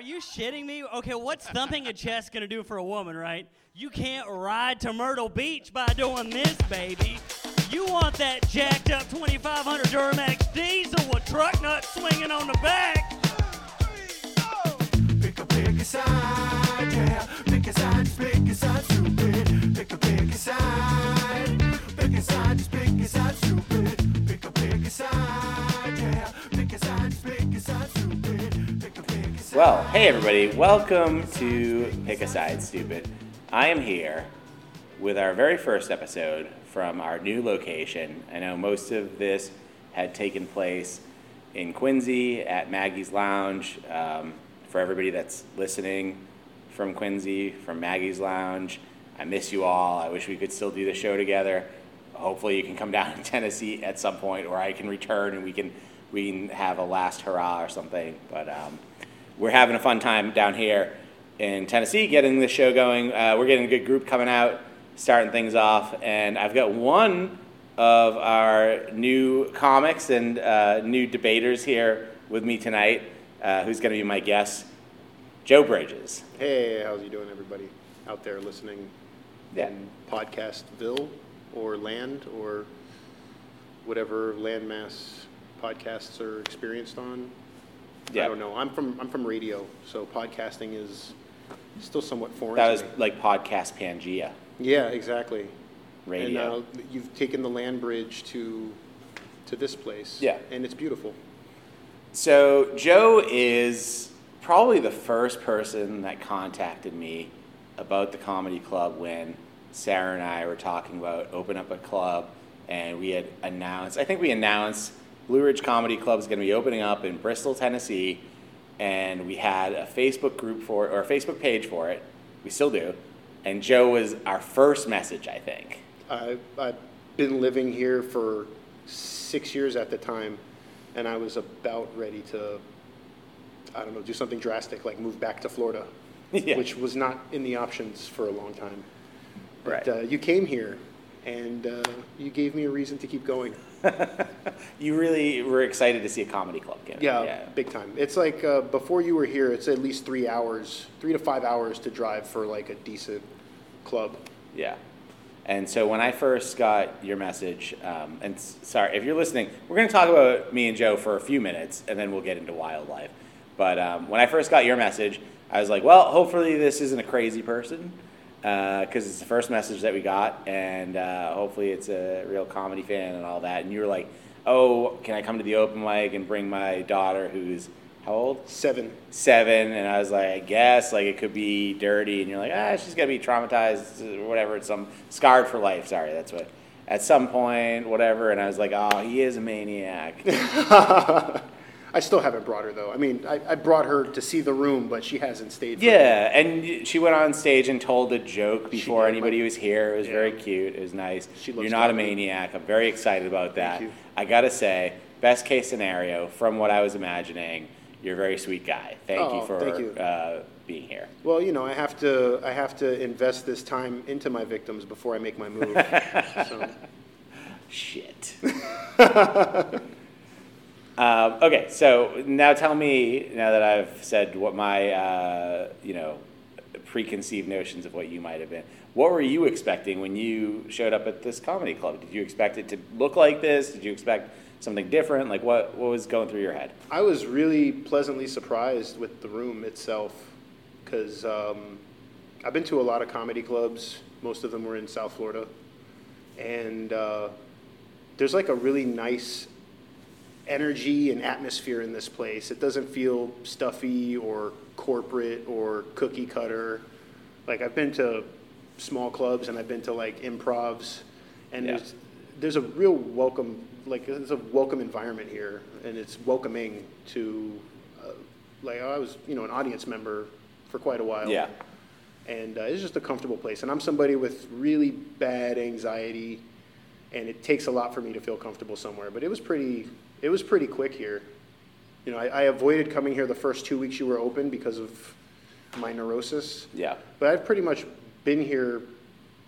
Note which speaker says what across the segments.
Speaker 1: Are you shitting me? Okay, what's thumping a chest gonna do for a woman, right? You can't ride to Myrtle Beach by doing this, baby. You want that jacked up 2500 Duramax diesel with truck nuts swinging on the back.
Speaker 2: Pick a pick a side, yeah. Pick a side, just pick a side, stupid. Pick a pick a side. Pick a side, just pick a side, stupid. Pick a pick a side, yeah. Pick a side, just pick a side, stupid.
Speaker 3: Well, hey everybody, welcome to Pick a Side Stupid. I am here with our very first episode from our new location. I know most of this had taken place in Quincy at Maggie's Lounge. Um, for everybody that's listening from Quincy, from Maggie's Lounge, I miss you all. I wish we could still do the show together. Hopefully, you can come down to Tennessee at some point, or I can return and we can we can have a last hurrah or something. But um, we're having a fun time down here in Tennessee, getting the show going. Uh, we're getting a good group coming out, starting things off, and I've got one of our new comics and uh, new debaters here with me tonight, uh, who's going to be my guest, Joe Bridges.
Speaker 4: Hey, how's you doing, everybody out there listening
Speaker 3: Yeah.
Speaker 4: in Podcastville or land or whatever landmass podcasts are experienced on?
Speaker 3: Yeah.
Speaker 4: I don't know. I'm from I'm from radio, so podcasting is still somewhat foreign.
Speaker 3: That
Speaker 4: to
Speaker 3: was
Speaker 4: me.
Speaker 3: like podcast Pangea
Speaker 4: yeah, exactly.
Speaker 3: radio.
Speaker 4: And uh, you've taken the land bridge to to this place.
Speaker 3: Yeah.
Speaker 4: and it's beautiful.
Speaker 3: So Joe is probably the first person that contacted me about the comedy club when Sarah and I were talking about open up a club, and we had announced. I think we announced Blue Ridge Comedy Club is going to be opening up in Bristol, Tennessee, and we had a Facebook group for it or a Facebook page for it. We still do, and Joe was our first message. I think.
Speaker 4: I, I've been living here for six years at the time, and I was about ready to, I don't know, do something drastic, like move back to Florida,
Speaker 3: Yeah.
Speaker 4: which was not in the options for a long time.
Speaker 3: Right.
Speaker 4: But uh, you came here, and uh, you gave me a reason to keep going.
Speaker 3: You really were excited to see a comedy club. Kevin.
Speaker 4: Yeah, big time. It's like uh, before you were here, it's at least three hours, three to five hours to drive for like a decent club.
Speaker 3: Yeah. And so when I first got your message, um, and sorry, if you're listening, we're going to talk about me and Joe for a few minutes, and then we'll get into wildlife. But um, when I first got your message, I was like, well, hopefully this isn't a crazy person, because it's the first message that we got, and uh, hopefully it's a real comedy fan and all that. And you were like, oh, can I come to the open mic and bring my daughter who's how old?
Speaker 4: Seven.
Speaker 3: seven, and I was like, I guess like it could be dirty, and you're like, ah, she's gonna be traumatized or whatever. It's some scarred for life. Sorry, that's what. At some point, whatever, and I was like, oh, he is a maniac.
Speaker 4: I still haven't brought her though. I mean, I, I brought her to see the room, but she hasn't stayed. for
Speaker 3: yeah, and she went on stage and told a joke before
Speaker 4: did,
Speaker 3: anybody
Speaker 4: like-
Speaker 3: was here. It was
Speaker 4: Yeah.
Speaker 3: very cute. It was nice.
Speaker 4: She
Speaker 3: You're not a maniac. I'm very excited about that.
Speaker 4: you.
Speaker 3: I gotta say, best case scenario, from what I was imagining, you're a very sweet guy. Thank you
Speaker 4: Oh,
Speaker 3: for
Speaker 4: thank you.
Speaker 3: Uh, being here.
Speaker 4: Well, you know, I have to I have to invest this time into my victims before I make my move. so,
Speaker 3: Shit. um, okay, so now tell me, now that I've said what my, uh, you know, preconceived notions of what you might have been, what were you expecting when you showed up at this comedy club? Did you expect it to look like this? Did you expect something different? Like, what, what was going through your head?
Speaker 4: I was really pleasantly surprised with the room itself because um, I've been to a lot of comedy clubs. Most of them were in South Florida, and uh, there's like a really nice energy and atmosphere in this place. It doesn't feel stuffy or corporate or cookie cutter. Like I've been to small clubs and I've been to like improvs, and
Speaker 3: Yeah.
Speaker 4: there's there's a real welcome like there's a welcome environment here, and it's welcoming to uh, like I was you know an audience member for quite a while
Speaker 3: Yeah.
Speaker 4: and uh, it's just a comfortable place. And I'm somebody with really bad anxiety, and it takes a lot for me to feel comfortable somewhere. But it was pretty, it was pretty quick here. You know, I, I avoided coming here the first two weeks you were open because of my neurosis,
Speaker 3: Yeah.
Speaker 4: but I've pretty much been here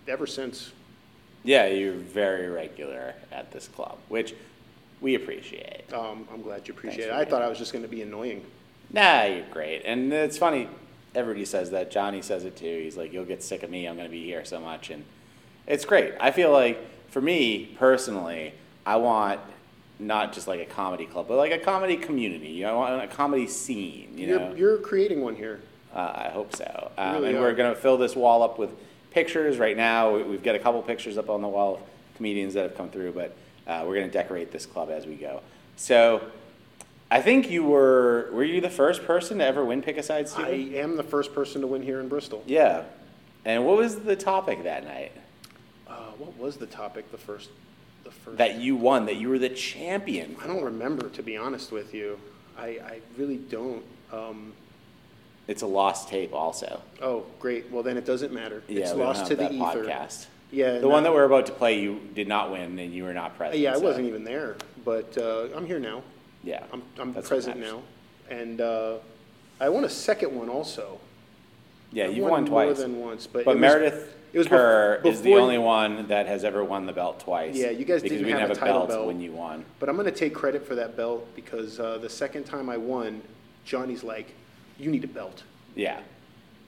Speaker 4: ever since.
Speaker 3: Yeah, you're very regular at this club, which we appreciate.
Speaker 4: Um, I'm glad you appreciate it. I thought I was just going to be annoying.
Speaker 3: Nah, you're great. And it's funny, everybody says that. Johnny says it too. He's like, you'll get sick of me. I'm going to be here so much. And it's great. I feel like, for me personally, I want not just like a comedy club, but like a comedy community. You know, a comedy scene, you
Speaker 4: You're,
Speaker 3: know?
Speaker 4: you're creating one here.
Speaker 3: Uh, I hope so. Um,
Speaker 4: really
Speaker 3: and
Speaker 4: are.
Speaker 3: we're going to fill this wall up with pictures right now. We- We've got a couple pictures up on the wall of comedians that have come through, but uh, we're going to decorate this club as we go. So I think you were, were you the first person to ever win Pick a Side,
Speaker 4: I am the first person to win here in Bristol.
Speaker 3: Yeah. And what was the topic that night?
Speaker 4: Uh, what was the topic? The first.
Speaker 3: That you won, that you were the champion.
Speaker 4: I don't remember, to be honest with you. I, I really don't. Um,
Speaker 3: It's a lost tape, also.
Speaker 4: oh, great. Well, then it doesn't matter.
Speaker 3: Yeah,
Speaker 4: it's lost to the ether.
Speaker 3: podcast.
Speaker 4: Yeah,
Speaker 3: The one that we're about to play, you did not win, and you were not present.
Speaker 4: Yeah, I
Speaker 3: so-
Speaker 4: wasn't even there, but uh, I'm here now.
Speaker 3: Yeah,
Speaker 4: I'm, I'm present now, and uh, I won a second one also.
Speaker 3: Yeah, you've won
Speaker 4: more
Speaker 3: twice.
Speaker 4: than once, but
Speaker 3: But Meredith
Speaker 4: it was bef-
Speaker 3: is the only one that has ever won the belt twice.
Speaker 4: Yeah, you guys
Speaker 3: because
Speaker 4: didn't
Speaker 3: we didn't
Speaker 4: have
Speaker 3: have
Speaker 4: a
Speaker 3: belt,
Speaker 4: belt.
Speaker 3: when you won.
Speaker 4: But I'm going to take credit for that belt because uh, the second time I won, Johnny's like, "You need a belt."
Speaker 3: Yeah,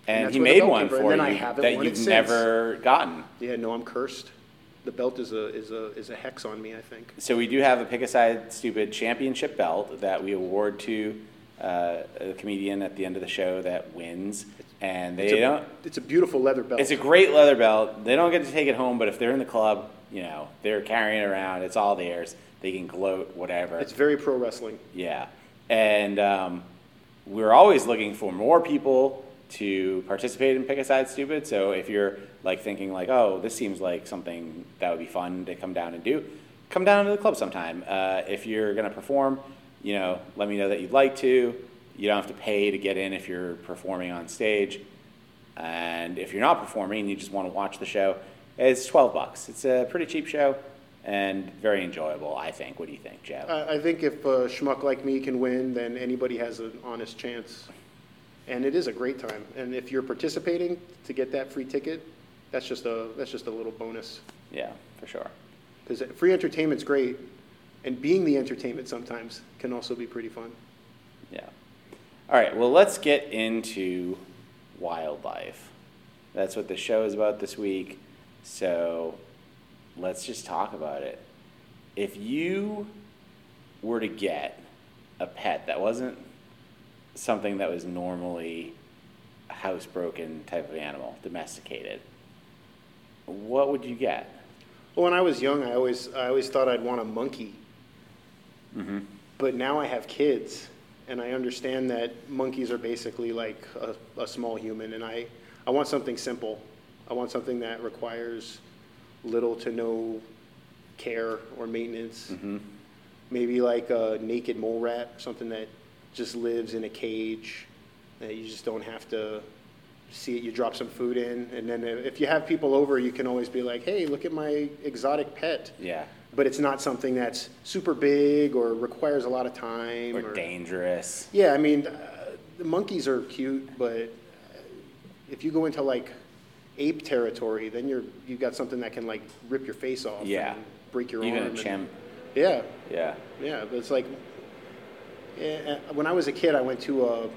Speaker 3: and
Speaker 4: that's
Speaker 3: he made one for
Speaker 4: and
Speaker 3: you
Speaker 4: then I haven't
Speaker 3: that you've never gotten.
Speaker 4: Yeah, no, I'm cursed. The belt is a is a is a hex on me. I think.
Speaker 3: So we do have a pick a side stupid championship belt that we award to uh, a comedian at the end of the show that wins, and they
Speaker 4: It's a,
Speaker 3: don't.
Speaker 4: it's a beautiful leather belt.
Speaker 3: It's a great leather belt. They don't get to take it home, but if they're in the club, you know, they're carrying it around. It's all theirs. They can gloat, whatever.
Speaker 4: It's very pro wrestling.
Speaker 3: Yeah, and um, we're always looking for more people to participate in Pick a Side Stupid. So if you're like thinking like, oh, this seems like something that would be fun to come down and do, come down to the club sometime. Uh, if you're gonna perform, you know, let me know that you'd like to. You don't have to pay to get in if you're performing on stage. And if you're not performing and you just want to watch the show, it's 12 bucks. It's a pretty cheap show and very enjoyable, I think. What do you think, Joe?
Speaker 4: I, I think if a schmuck like me can win, then anybody has an honest chance. And it is a great time. And if you're participating to get that free ticket, that's just a that's just a little bonus.
Speaker 3: yeah, for sure.
Speaker 4: Because free entertainment's great, and being the entertainment sometimes can also be pretty fun.
Speaker 3: All right, well, let's get into wildlife. That's what the show is about this week. So let's just talk about it. If you were to get a pet that wasn't something that was normally a housebroken type of animal, domesticated, what would you get?
Speaker 4: Well, when I was young, I always I always thought I'd want a monkey.
Speaker 3: Mm-hmm.
Speaker 4: But now I have kids, and I understand that monkeys are basically like a, a small human, and I, I want something simple. I want something that requires little to no care or maintenance.
Speaker 3: Mm-hmm.
Speaker 4: Maybe like a naked mole rat, something that just lives in a cage, that you just don't have to see it. You drop some food in, and then if you have people over, you can always be like, hey, look at my exotic pet
Speaker 3: Yeah.
Speaker 4: But it's not something that's super big or requires a lot of time.
Speaker 3: Or dangerous.
Speaker 4: Yeah, I mean, uh, the monkeys are cute, but uh, if you go into like ape territory, then you're you've got something that can like rip your face off.
Speaker 3: Yeah.
Speaker 4: and break your
Speaker 3: Even
Speaker 4: arm.
Speaker 3: a chimp.
Speaker 4: Yeah,
Speaker 3: Yeah.
Speaker 4: yeah, but it's like yeah, uh, when I was a kid, I went to a.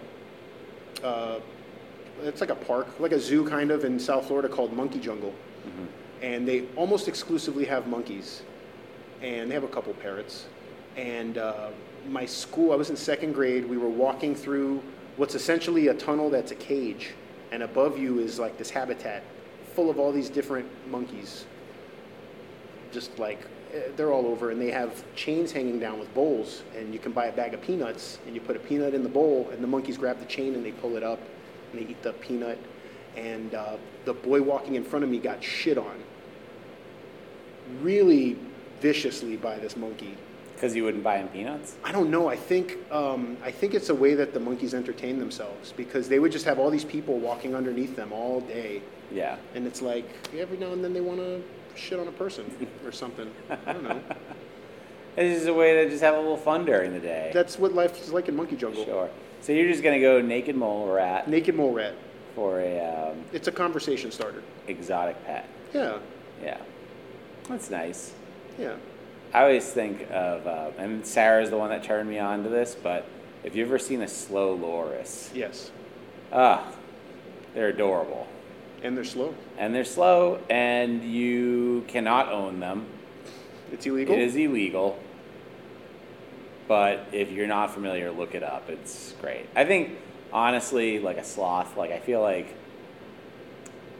Speaker 4: Uh, it's like a park, like a zoo kind of in South Florida called Monkey Jungle, and they almost exclusively have monkeys, and they have a couple parrots. And uh, my school, I was in second grade. We were walking through what's essentially a tunnel that's a cage, and above you is like this habitat full of all these different monkeys just like eh, they're all over and they have chains hanging down with bowls and you can buy a bag of peanuts and you put a peanut in the bowl and the monkeys grab the chain and they pull it up and they eat the peanut and uh, the boy walking in front of me got shit on really viciously by this monkey
Speaker 3: Because you wouldn't buy him peanuts?
Speaker 4: I don't know. I think um, I think it's a way that the monkeys entertain themselves because they would just have all these people walking underneath them all day,
Speaker 3: Yeah.
Speaker 4: and it's like every now and then they want to shit on a person or something. I don't know.
Speaker 3: It's just a way to just have a little fun during the day.
Speaker 4: That's what life is like in Monkey Jungle.
Speaker 3: Sure. So you're just gonna go naked mole rat
Speaker 4: Naked mole rat.
Speaker 3: for a um,
Speaker 4: It's a conversation starter.
Speaker 3: exotic pet.
Speaker 4: Yeah,
Speaker 3: Yeah. That's nice.
Speaker 4: Yeah.
Speaker 3: I always think of, uh, and Sarah's the one that turned me on to this, but Have you ever seen a slow loris?
Speaker 4: Yes.
Speaker 3: Ah, they're adorable.
Speaker 4: And they're slow.
Speaker 3: And they're slow, and you cannot own them.
Speaker 4: It's illegal.
Speaker 3: It is illegal. But if you're not familiar, look it up. It's great. I think, honestly, like a sloth, like I feel like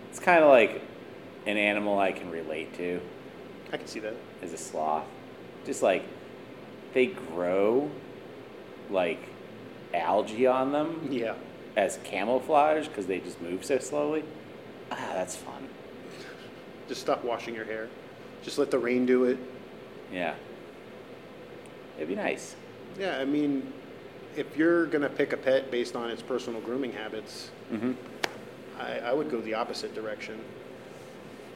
Speaker 3: it's kind of like an animal I can relate to
Speaker 4: I can see that.
Speaker 3: Is a sloth. Just like they grow like algae on them
Speaker 4: Yeah.
Speaker 3: as camouflage because they just move so slowly. Ah, that's fun.
Speaker 4: Just stop washing your hair. Just let the rain do it.
Speaker 3: Yeah. It'd be nice.
Speaker 4: Yeah, I mean, if you're gonna pick a pet based on its personal grooming habits,
Speaker 3: Mm-hmm.
Speaker 4: I, I would go the opposite direction.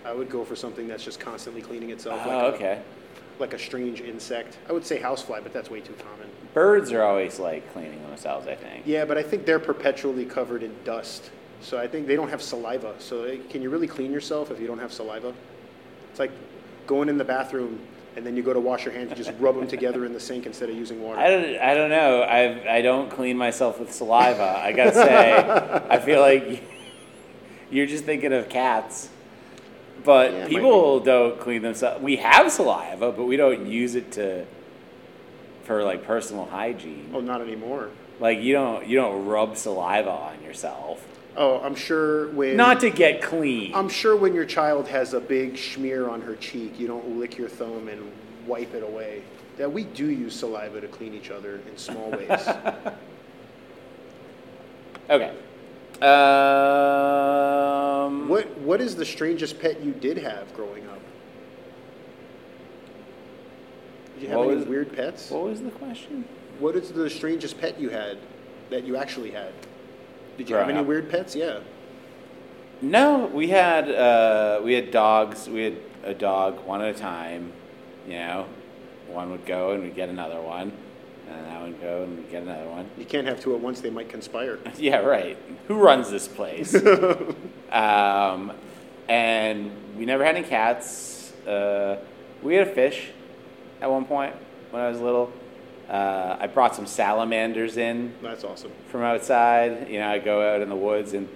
Speaker 4: I would go for something that's just constantly cleaning itself.
Speaker 3: Oh,
Speaker 4: like
Speaker 3: okay.
Speaker 4: A, like a strange insect. I would say housefly, but that's way too common.
Speaker 3: Birds are always like cleaning themselves, I think.
Speaker 4: Yeah, but I think they're perpetually covered in dust. So I think they don't have saliva. So eh, can you really clean yourself if you don't have saliva? It's like going in the bathroom and then you go to wash your hands, and just rub them together in the sink instead of using water.
Speaker 3: I don't, I don't know. I I don't clean myself with saliva. I gotta say, I feel like you're just thinking of cats. But
Speaker 4: Yeah,
Speaker 3: people don't clean themselves. We have saliva, but we don't use it to for like personal hygiene.
Speaker 4: Oh, not anymore.
Speaker 3: Like you don't you don't rub saliva on yourself.
Speaker 4: Oh, I'm sure when
Speaker 3: Not to get clean.
Speaker 4: I'm sure when your child has a big smear on her cheek, you don't lick your thumb and wipe it away. That we do use saliva to clean each other in small ways.
Speaker 3: Okay. Um,
Speaker 4: what What is the strangest pet you did have growing up? Did you have any
Speaker 3: was-
Speaker 4: weird pets?
Speaker 3: What was the question?
Speaker 4: What is the strangest pet you had that you actually had? Did you have any
Speaker 3: up.
Speaker 4: weird pets? Yeah.
Speaker 3: No, we had uh, we had dogs. We had a dog one at a time. You know, one would go and we'd get another one, and I would go and get another one.
Speaker 4: You can't have two at once; they might conspire.
Speaker 3: Yeah, right. Who runs this place? um, and we never had any cats. Uh, we had a fish at one point when I was little. Uh, I brought some salamanders in
Speaker 4: That's awesome.
Speaker 3: from outside. You know, I go out in the woods and,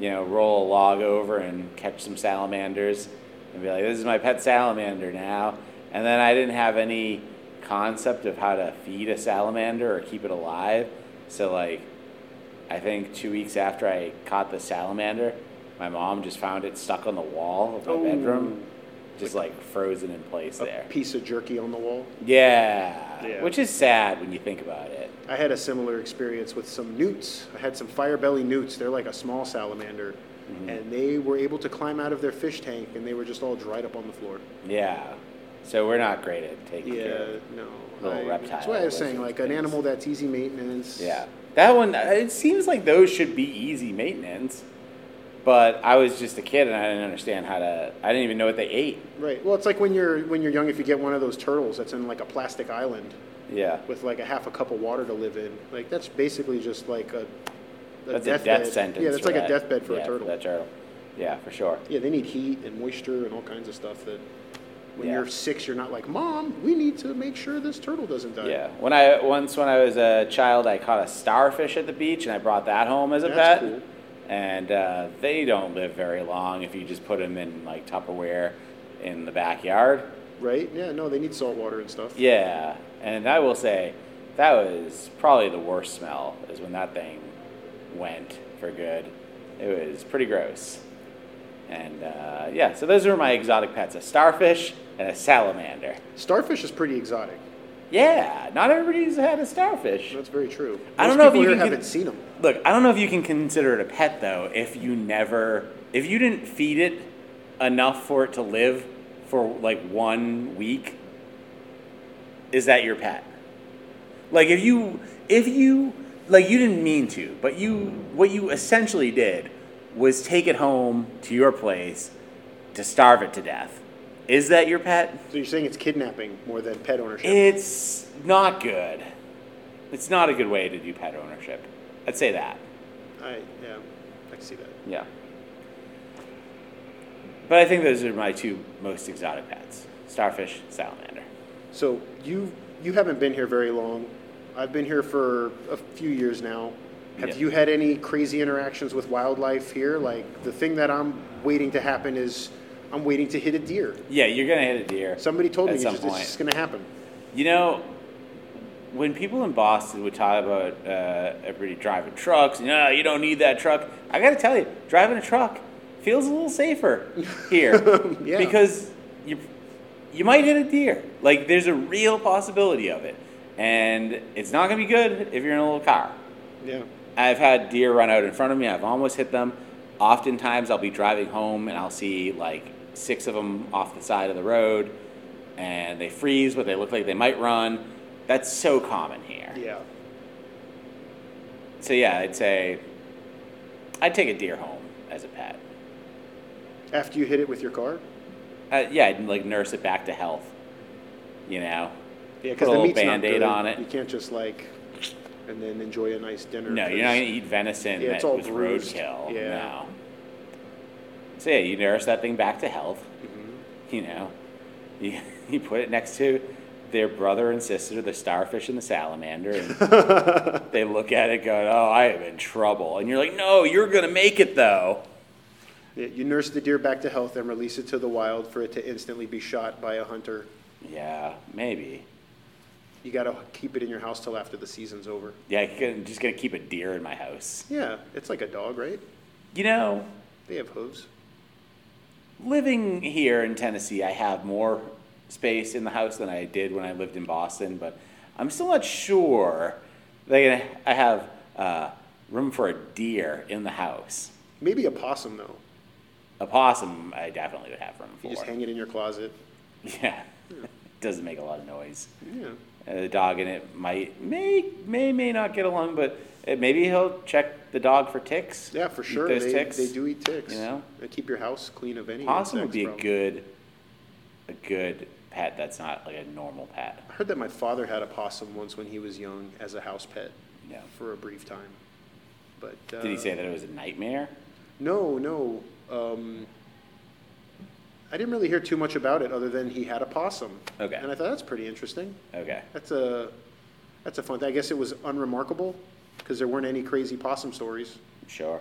Speaker 3: you know, roll a log over and catch some salamanders and be like, this is my pet salamander now. And then I didn't have any concept of how to feed a salamander or keep it alive. So, like, I think two weeks after I caught the salamander, my mom just found it stuck on the wall of my
Speaker 4: Oh.
Speaker 3: bedroom, just like frozen in place
Speaker 4: A
Speaker 3: there.
Speaker 4: piece of jerky on the wall.
Speaker 3: Yeah,
Speaker 4: Yeah.
Speaker 3: which is sad when you think about it.
Speaker 4: I had a similar experience with some newts. I had some fire belly newts. They're like a small salamander.
Speaker 3: Mm-hmm.
Speaker 4: And they were able to climb out of their fish tank and they were just all dried up on the floor.
Speaker 3: Yeah. So we're not great at taking care
Speaker 4: Yeah,
Speaker 3: of.
Speaker 4: no.
Speaker 3: Little
Speaker 4: I-
Speaker 3: reptile
Speaker 4: That's why I was saying, like, an animal that's easy maintenance.
Speaker 3: Yeah. That one, uh, it seems like those should be easy maintenance. But I was just a kid and I didn't understand how to, I didn't even know what they ate.
Speaker 4: Right. Well, it's like when you're when you're young, if you get one of those turtles that's in like a plastic island
Speaker 3: Yeah.
Speaker 4: with like a half a cup of water to live in, like that's basically just like a, a
Speaker 3: That's a death
Speaker 4: bed.
Speaker 3: sentence.
Speaker 4: Yeah, that's like
Speaker 3: that.
Speaker 4: a deathbed for
Speaker 3: yeah,
Speaker 4: a turtle.
Speaker 3: For that turtle. Yeah, for sure.
Speaker 4: Yeah, they need heat and moisture and all kinds of stuff that when
Speaker 3: Yeah.
Speaker 4: you're six, you're not like, Mom, we need to make sure this turtle doesn't die.
Speaker 3: Yeah. When I once when I was a child, I caught a starfish at the beach and I brought that home as a
Speaker 4: That's
Speaker 3: pet.
Speaker 4: cool.
Speaker 3: And uh, they don't live very long if you just put them in like Tupperware in the backyard.
Speaker 4: Right? Yeah, no, they need salt water and stuff.
Speaker 3: Yeah, and I will say that was probably the worst smell is when that thing went for good. It was pretty gross. And uh, yeah, so those were my exotic pets: a starfish and a salamander.
Speaker 4: Starfish is pretty exotic.
Speaker 3: Yeah, not everybody's had a starfish.
Speaker 4: That's very true.
Speaker 3: I don't know if you can
Speaker 4: haven't seen them.
Speaker 3: Look, I don't know if you can consider it a pet though if you never, if you didn't feed it enough for it to live for like one week. Is that your pet? Like if you, if you, like you didn't mean to, but you, what you essentially did was take it home to your place to starve it to death. Is that your pet?
Speaker 4: So you're saying it's kidnapping more than pet ownership?
Speaker 3: It's not good. It's not a good way to do pet ownership. I'd say that.
Speaker 4: I yeah, I can see that.
Speaker 3: Yeah. But I think those are my two most exotic pets starfish, salamander.
Speaker 4: So you you haven't been here very long, I've been here for a few years now. Have
Speaker 3: Yeah.
Speaker 4: you had any crazy interactions with wildlife here? Like the thing that I'm waiting to happen is I'm waiting to hit a deer.
Speaker 3: Yeah, you're gonna hit a deer.
Speaker 4: Somebody told me it's just, it's just going to happen.
Speaker 3: You know, when people in Boston would talk about uh, everybody driving trucks, no, you don't need that truck. I got to tell you, driving a truck feels a little safer here
Speaker 4: Yeah.
Speaker 3: because you you might hit a deer. Like there's a real possibility of it, and it's not gonna be good if you're in a little car.
Speaker 4: Yeah.
Speaker 3: I've had deer run out in front of me. I've almost hit them. Oftentimes, I'll be driving home and I'll see like six of them off the side of the road, and they freeze, but they look like they might run. That's so common here.
Speaker 4: Yeah.
Speaker 3: So yeah, I'd say I'd take a deer home as a pet.
Speaker 4: After you hit it with your car?
Speaker 3: Uh, yeah, I'd like nurse it back to health. You know,
Speaker 4: Yeah, because the
Speaker 3: little
Speaker 4: meat's not
Speaker 3: Band-Aid
Speaker 4: good.
Speaker 3: on it.
Speaker 4: You can't just like, and then enjoy a nice dinner.
Speaker 3: no, you're not gonna eat venison
Speaker 4: Yeah,
Speaker 3: that
Speaker 4: it's all
Speaker 3: was
Speaker 4: bruised.
Speaker 3: roadkill.
Speaker 4: Yeah.
Speaker 3: No. So yeah, you nurse that thing back to health.
Speaker 4: Mm-hmm.
Speaker 3: You know, you, you put it next to their brother and sister, the starfish and the salamander, and they look at it going, "Oh, I am in trouble," and you're like, "No, you're gonna make it though."
Speaker 4: Yeah, you nurse the deer back to health and release it to the wild for it to instantly be shot by a hunter.
Speaker 3: Yeah, maybe.
Speaker 4: You got to keep it in your house till after the season's over.
Speaker 3: Yeah, I'm just gonna keep a deer in my house.
Speaker 4: Yeah, it's like a dog, right?
Speaker 3: You know,
Speaker 4: They have hooves.
Speaker 3: Living here in Tennessee, I have more space in the house than I did when I lived in Boston, but I'm still not sure that I have uh, room for a deer in the house.
Speaker 4: Maybe a possum though.
Speaker 3: A possum, I definitely would have room for.
Speaker 4: You just hang it in your closet.
Speaker 3: Yeah, doesn't make a lot of noise.
Speaker 4: Yeah.
Speaker 3: Uh, the dog in it might, may, may, may not get along, but uh, maybe he'll check the dog for ticks.
Speaker 4: Yeah, for sure.
Speaker 3: Those
Speaker 4: They,
Speaker 3: ticks.
Speaker 4: they do eat ticks.
Speaker 3: you know?
Speaker 4: They keep your house clean of any.
Speaker 3: Possum would be a good, a good pet. That's not like a normal pet.
Speaker 4: I heard that my father had a possum once when he was young as a house pet
Speaker 3: Yeah.
Speaker 4: for a brief time. But uh,
Speaker 3: Did he say that it was a nightmare?
Speaker 4: No, no. Um, I didn't really hear too much about it other than he had a possum.
Speaker 3: Okay.
Speaker 4: And I thought that's pretty interesting.
Speaker 3: Okay.
Speaker 4: That's a that's a fun thing. I guess it was unremarkable because there weren't any crazy possum stories
Speaker 3: Sure.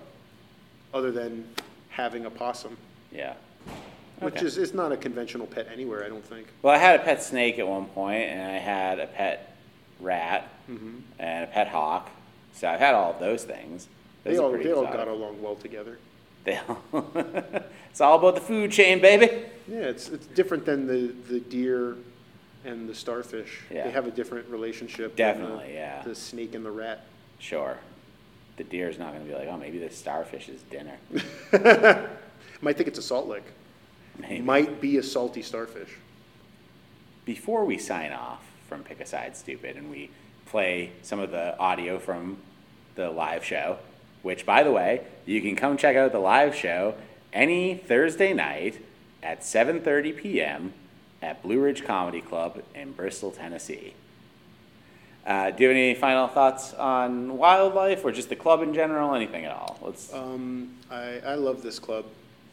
Speaker 4: other than having a possum,
Speaker 3: Yeah.
Speaker 4: which
Speaker 3: Okay.
Speaker 4: is it's not a conventional pet anywhere. I don't think.
Speaker 3: Well, I had a pet snake at one point, and I had a pet rat
Speaker 4: Mm-hmm.
Speaker 3: and a pet hawk. So I've had all of those things. Those
Speaker 4: They
Speaker 3: are
Speaker 4: all
Speaker 3: pretty
Speaker 4: they all
Speaker 3: exotic.
Speaker 4: got along well together.
Speaker 3: They all- it's all about the food chain, baby.
Speaker 4: Yeah, it's it's different than the the deer and the starfish.
Speaker 3: Yeah.
Speaker 4: They have a different relationship. than the-
Speaker 3: Definitely, yeah.
Speaker 4: The snake and the rat.
Speaker 3: Sure. The deer's not going to be like, oh, maybe this starfish is dinner.
Speaker 4: Might think it's a salt lick.
Speaker 3: Maybe.
Speaker 4: Might be a salty starfish.
Speaker 3: Before we sign off from Pick a Side Stupid and we play some of the audio from the live show, which, by the way, you can come check out the live show any Thursday night at 7.30 p.m. at Blue Ridge Comedy Club in Bristol, Tennessee. Uh, do you have any final thoughts on wildlife or just the club in general? Anything at all? Let's.
Speaker 4: Um, I, I love this club.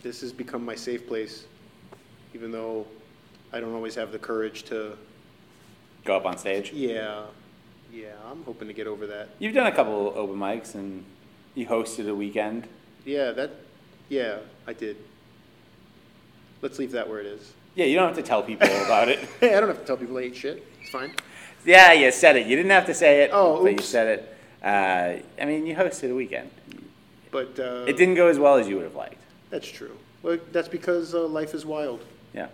Speaker 4: This has become my safe place, even though I don't always have the courage to.
Speaker 3: go up on stage.
Speaker 4: Yeah, yeah, I'm hoping to get over that.
Speaker 3: You've done a couple open mics and you hosted a weekend.
Speaker 4: Yeah, that. Yeah, I did. Let's leave that where it is.
Speaker 3: Yeah, you don't have to tell people about it.
Speaker 4: I don't have to tell people I ate shit. It's fine.
Speaker 3: Yeah, you said it. You didn't have to say it,
Speaker 4: Oh,
Speaker 3: but you
Speaker 4: oops.
Speaker 3: said it. Uh, I mean, you hosted a weekend.
Speaker 4: But uh,
Speaker 3: It didn't go as well as you would have liked.
Speaker 4: That's true. Well, that's because uh, life is wild.
Speaker 3: Yeah.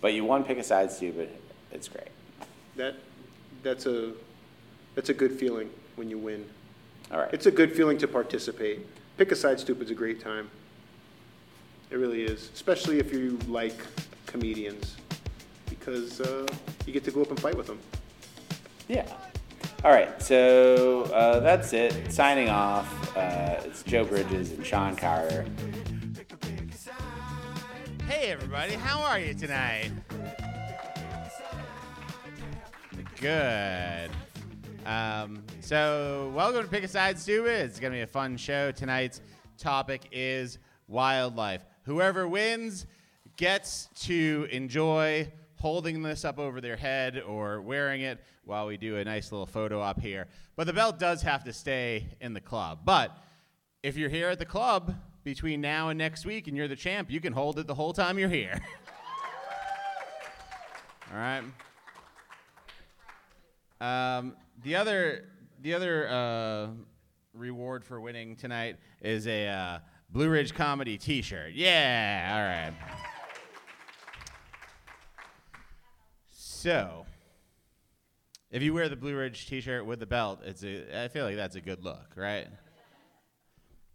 Speaker 3: But you won Pick a Side Stupid. It's great.
Speaker 4: That that's a that's a good feeling when you win.
Speaker 3: All right.
Speaker 4: It's a good feeling to participate. Pick a side stupid's a great time. It really is, especially if you like comedians, because uh, you get to go up and fight with them.
Speaker 3: Yeah. All right, so uh, that's it. Signing off. Uh, it's Joe Bridges and Sean Carter.
Speaker 5: Hey, everybody, how are you tonight? Good. Um, so, welcome to Pick a Side Stupid. It's going to be a fun show. Tonight's topic is wildlife. Whoever wins gets to enjoy
Speaker 3: holding this up over their head or wearing it while we do a nice little photo op here. But the belt does have to stay in the club. But if you're here at the club between now and next week and you're the champ, you can hold it the whole time you're here. All right. Um, the other, the other uh, reward for winning tonight is a uh, Blue Ridge Comedy T-shirt. Yeah, all right. So, if you wear the Blue Ridge T-shirt with the belt, it's a. I feel like that's a good look, right?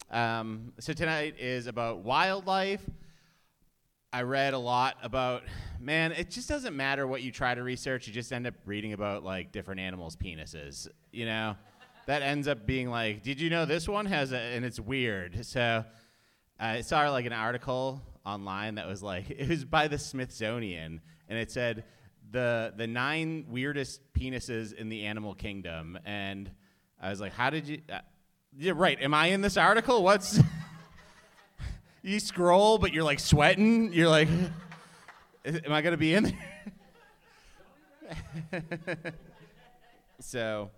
Speaker 3: Um, so tonight is about wildlife. I read a lot about, man, it just doesn't matter what you try to research. You just end up reading about like different animals' penises. You know, that ends up being like, did you know this one has a, and it's weird. So I saw like an article online that was like, it was by the Smithsonian, and it said the the nine weirdest penises in the animal kingdom, and I was like, how did you? Uh, yeah, right. Am I in this article? What's you scroll, but you're like sweating. You're like, am I gonna be in there? so,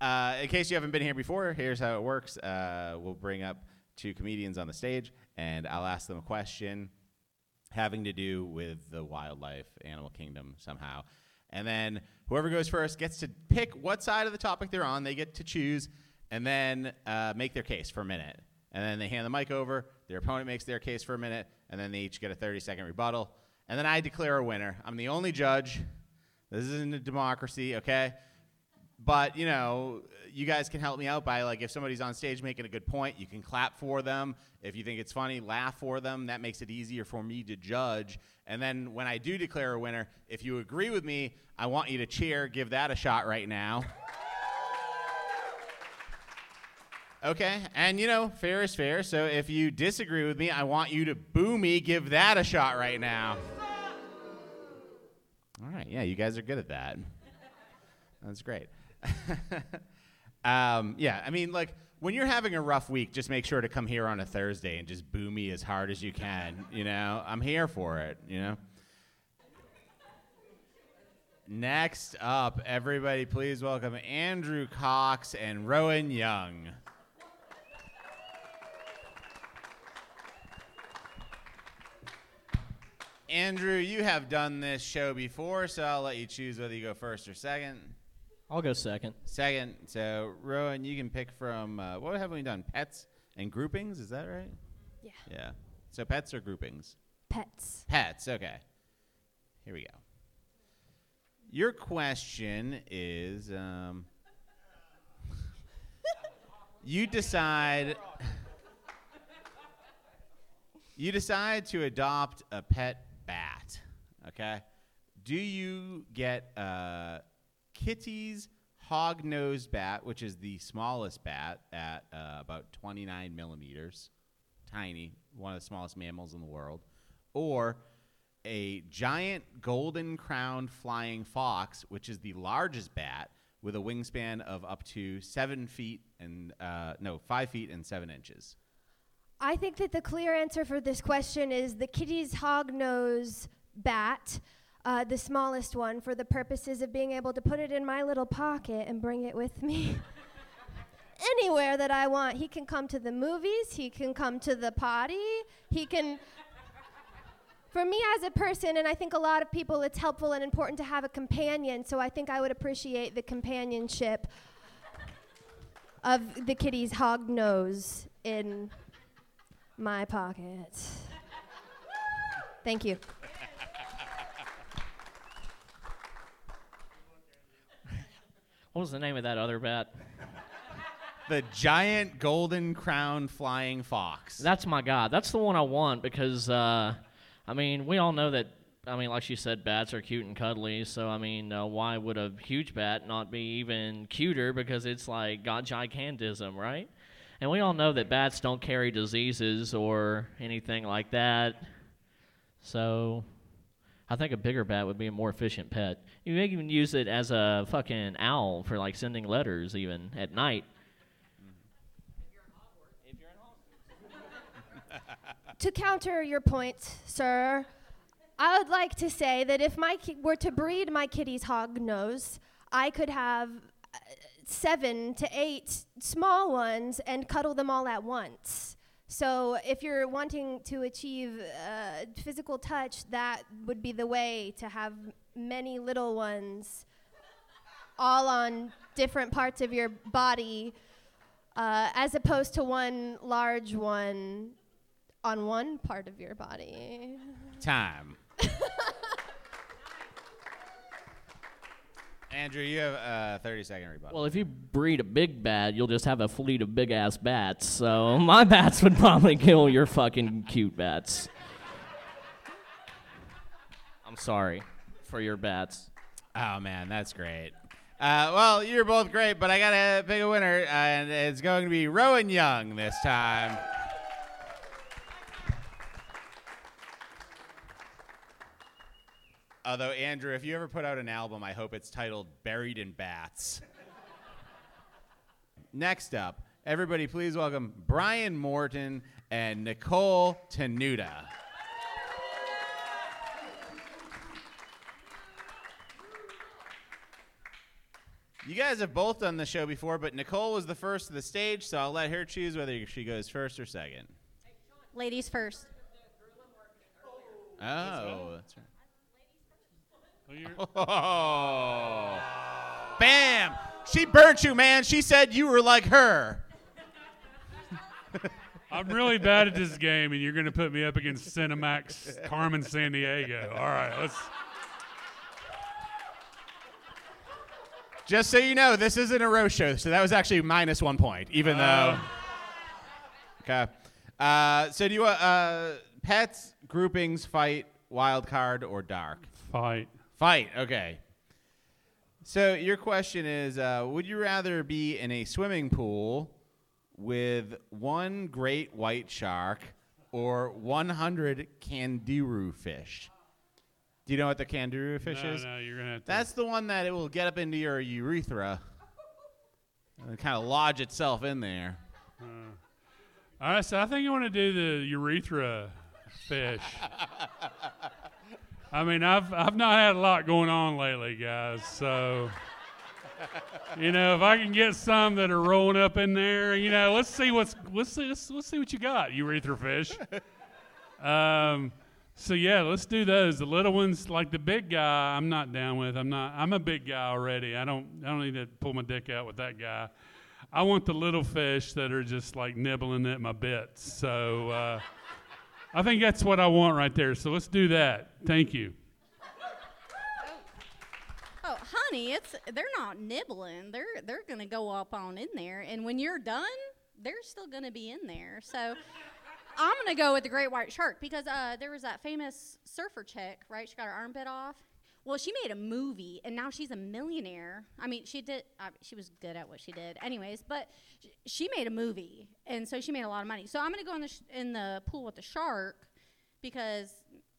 Speaker 3: uh, in case you haven't been here before, here's how it works. Uh, we'll bring up two comedians on the stage, and I'll ask them a question having to do with the wildlife, animal kingdom somehow. And then whoever goes first gets to pick what side of the topic they're on. They get to choose, and then uh, make their case for a minute. And then they hand the mic over. Their opponent makes their case for a minute, and then they each get a 30 second rebuttal. And then I declare a winner. I'm the only judge. This isn't a democracy, okay? But you know, you guys can help me out by like if somebody's on stage making a good point, you can clap for them. If you think it's funny, laugh for them. That makes it easier for me to judge. And then when I do declare a winner, if you agree with me, I want you to cheer. Give that a shot right now. Okay, and you know, fair is fair. So if you disagree with me, I want you to boo me. Give that a shot right now. All right, yeah, you guys are good at that. That's great. um, yeah, I mean, like when you're having a rough week, just make sure to come here on a Thursday and just boo me as hard as you can. You know, I'm here for it. You know. Next up, everybody, please welcome Andrew Cox and Rowan Young. Andrew, you have done this show before, so I'll let you choose whether you go first or second.
Speaker 6: I'll go second.
Speaker 3: Second, so Rowan, you can pick from uh, what have we done? Pets and groupings, is that right?
Speaker 7: Yeah.
Speaker 3: Yeah. So pets or groupings?
Speaker 7: Pets.
Speaker 3: Pets, okay. Here we go. Your question is um, you decide you decide to adopt a pet bat, okay? Do you get a Kitti's hog-nosed bat, which is the smallest bat at uh, about 29 millimeters, tiny, one of the smallest mammals in the world, or a giant golden crowned flying fox, which is the largest bat with a wingspan of up to seven feet and uh, no five feet and seven inches.
Speaker 7: I think that the clear answer for this question is the Kitty's hognose bat, uh, the smallest one, for the purposes of being able to put it in my little pocket and bring it with me. Anywhere that I want. He can come to the movies, he can come to the potty, he can. For me as a person, and I think a lot of people, it's helpful and important to have a companion, so I think I would appreciate the companionship of the kitti's hog nose in my pocket. Thank you.
Speaker 6: What was the name of that other bat?
Speaker 3: The giant golden crown flying fox.
Speaker 6: That's my god. That's the one I want because, uh, I mean, we all know that. I mean, like she said, bats are cute and cuddly. So I mean, uh, why would a huge bat not be even cuter? Because it's like got gigantism, right? And we all know that bats don't carry diseases or anything like that. So I think a bigger bat would be a more efficient pet. You may even use it as a fucking owl for like sending letters even at night.
Speaker 7: to counter your point, sir, I would like to say that if my ki- were to breed my kitti's hog nose, I could have uh, seven to eight small ones and cuddle them all at once. So if you're wanting to achieve uh, physical touch, that would be the way to have many little ones all on different parts of your body, uh, as opposed to one large one on one part of your body.
Speaker 3: Time. Andrew, you have a 30 second rebuttal.
Speaker 6: Well, if you breed a big bat, you'll just have a fleet of big ass bats. So my bats would probably kill your fucking cute bats. I'm sorry for your bats.
Speaker 3: Oh man, that's great. Uh, well, you're both great, but I gotta pick a winner, and it's going to be Rowan Young this time. Although Andrew, if you ever put out an album, I hope it's titled "Buried in Bats." Next up, everybody, please welcome Brian Morton and Nicole Tenuta. You guys have both done the show before, but Nicole was the first to the stage, so I'll let her choose whether she goes first or second.
Speaker 8: Ladies first.
Speaker 3: Oh, that's right. Oh. Bam! She burnt you, man. She said you were like her.
Speaker 9: I'm really bad at this game, and you're going to put me up against Cinemax Carmen Sandiego. All right, let's.
Speaker 3: Just so you know, this isn't a roast show, so that was actually minus one point, even though. Okay. Uh, so do you want uh, pets, groupings, fight, wild card, or dark?
Speaker 9: Fight.
Speaker 3: Fight. Okay. So your question is: uh, Would you rather be in a swimming pool with one great white shark or 100 candiru fish? Do you know what the candiru fish
Speaker 9: no,
Speaker 3: is?
Speaker 9: no, you're to have to.
Speaker 3: That's the one that it will get up into your urethra and kind of lodge itself in there.
Speaker 9: All right, so I think you want to do the urethra fish. I mean, I've I've not had a lot going on lately, guys. So, you know, if I can get some that are rolling up in there, you know, let's see what's let's see let's, let's see what you got, urethra fish. Um, so yeah, let's do those. The little ones, like the big guy, I'm not down with. I'm not. I'm a big guy already. I don't. I don't need to pull my dick out with that guy. I want the little fish that are just like nibbling at my bits. So uh, I think that's what I want right there. So let's do that. Thank you.
Speaker 8: Oh, honey, it's they're not nibbling. They're they're gonna go up on in there, and when you're done, they're still gonna be in there. So I'm gonna go with the great white shark because uh, there was that famous surfer chick, right? She got her arm bit off. Well, she made a movie, and now she's a millionaire. I mean, she did. Uh, she was good at what she did, anyways. But sh- she made a movie, and so she made a lot of money. So I'm gonna go in the sh- in the pool with the shark because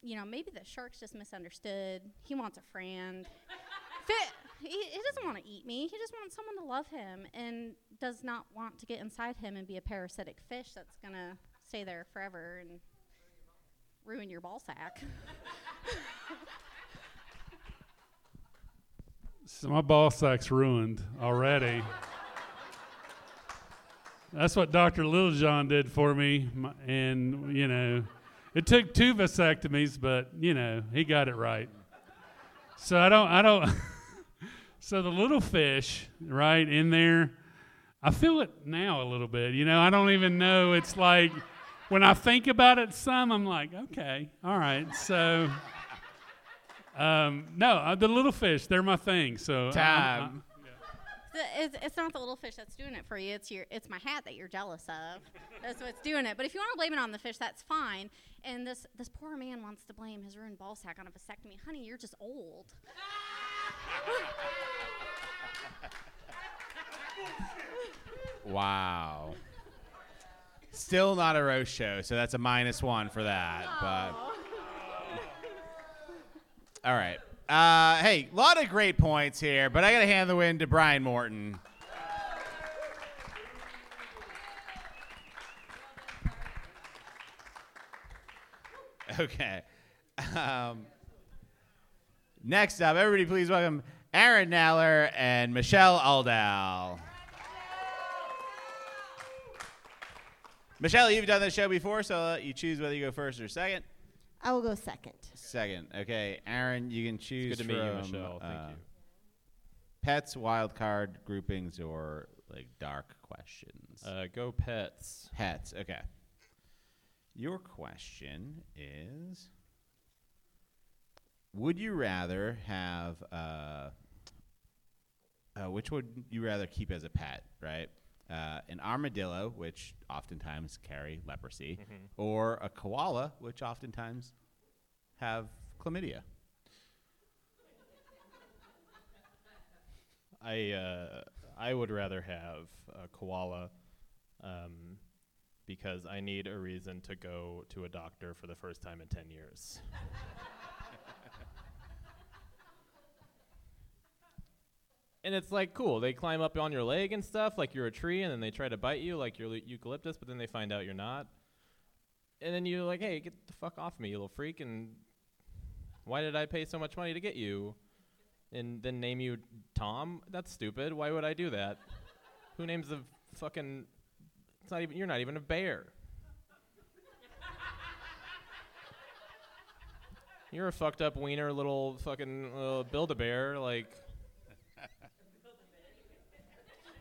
Speaker 8: you know maybe the shark's just misunderstood. He wants a friend. Fit. He, he doesn't want to eat me. He just wants someone to love him and does not want to get inside him and be a parasitic fish that's gonna stay there forever and ruin your ball sack.
Speaker 9: So my ball sack's ruined already. That's what Dr. Littlejohn did for me, and you know, it took two vasectomies, but you know, he got it right. So I don't, I don't. so the little fish, right in there, I feel it now a little bit. You know, I don't even know. It's like when I think about it, some I'm like, okay, all right, so. Um, no, uh, the little fish, they're my thing. So I'm- I'm-
Speaker 3: Time.
Speaker 8: It's, it's not the little fish that's doing it for you. It's your it's my hat that you're jealous of. That's what's doing it. But if you want to blame it on the fish, that's fine. And this this poor man wants to blame his ruined ball sack on a vasectomy. Honey, you're just old.
Speaker 3: Wow. Still not a roast show, so that's a minus one for that. But all right. Uh, hey, a lot of great points here, but I got to hand the win to Brian Morton. Okay. Um, next up, everybody, please welcome Aaron Naller and Michelle Aldal. Michelle, you've done this show before, so I'll let you choose whether you go first or second.
Speaker 10: I will go second.
Speaker 3: Second, okay. Aaron, you can choose
Speaker 11: good to meet you,
Speaker 3: from,
Speaker 11: Michelle. Thank
Speaker 3: uh,
Speaker 11: you.
Speaker 3: Pets, wild card groupings, or like dark questions.
Speaker 11: Uh, go pets.
Speaker 3: Pets, okay. Your question is Would you rather have, uh, uh, which would you rather keep as a pet, right? Uh, an armadillo, which oftentimes carry leprosy,
Speaker 11: Mhm.
Speaker 3: or a koala, which oftentimes have chlamydia.
Speaker 11: I uh, I would rather have a koala um, because I need a reason to go to a doctor for the first time in 10 years. and it's like cool. They climb up on your leg and stuff like you're a tree, and then they try to bite you like you're eucalyptus, but then they find out you're not. And then you're like, hey, get the fuck off me, you little freak. And why did I pay so much money to get you? And then name you Tom? That's stupid. Why would I do that? Who names the fucking. It's not even. You're not even a bear. You're a fucked up wiener little fucking uh, build a bear. Like.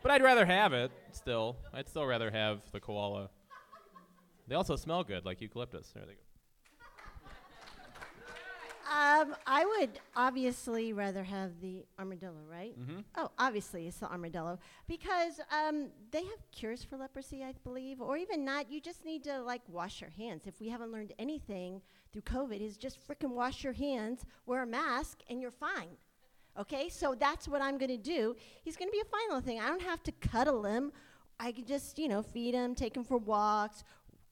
Speaker 11: But I'd rather have it still. I'd still rather have the koala. They also smell good, like eucalyptus. There they go.
Speaker 10: Um, I would obviously rather have the armadillo, right?
Speaker 3: Mm-hmm.
Speaker 10: Oh, obviously it's the armadillo because um, they have cures for leprosy, I believe, or even not. You just need to like wash your hands. If we haven't learned anything through COVID, is just frickin' wash your hands, wear a mask, and you're fine. Okay, so that's what I'm gonna do. He's gonna be a little thing. I don't have to cuddle him. I can just, you know, feed him, take him for walks,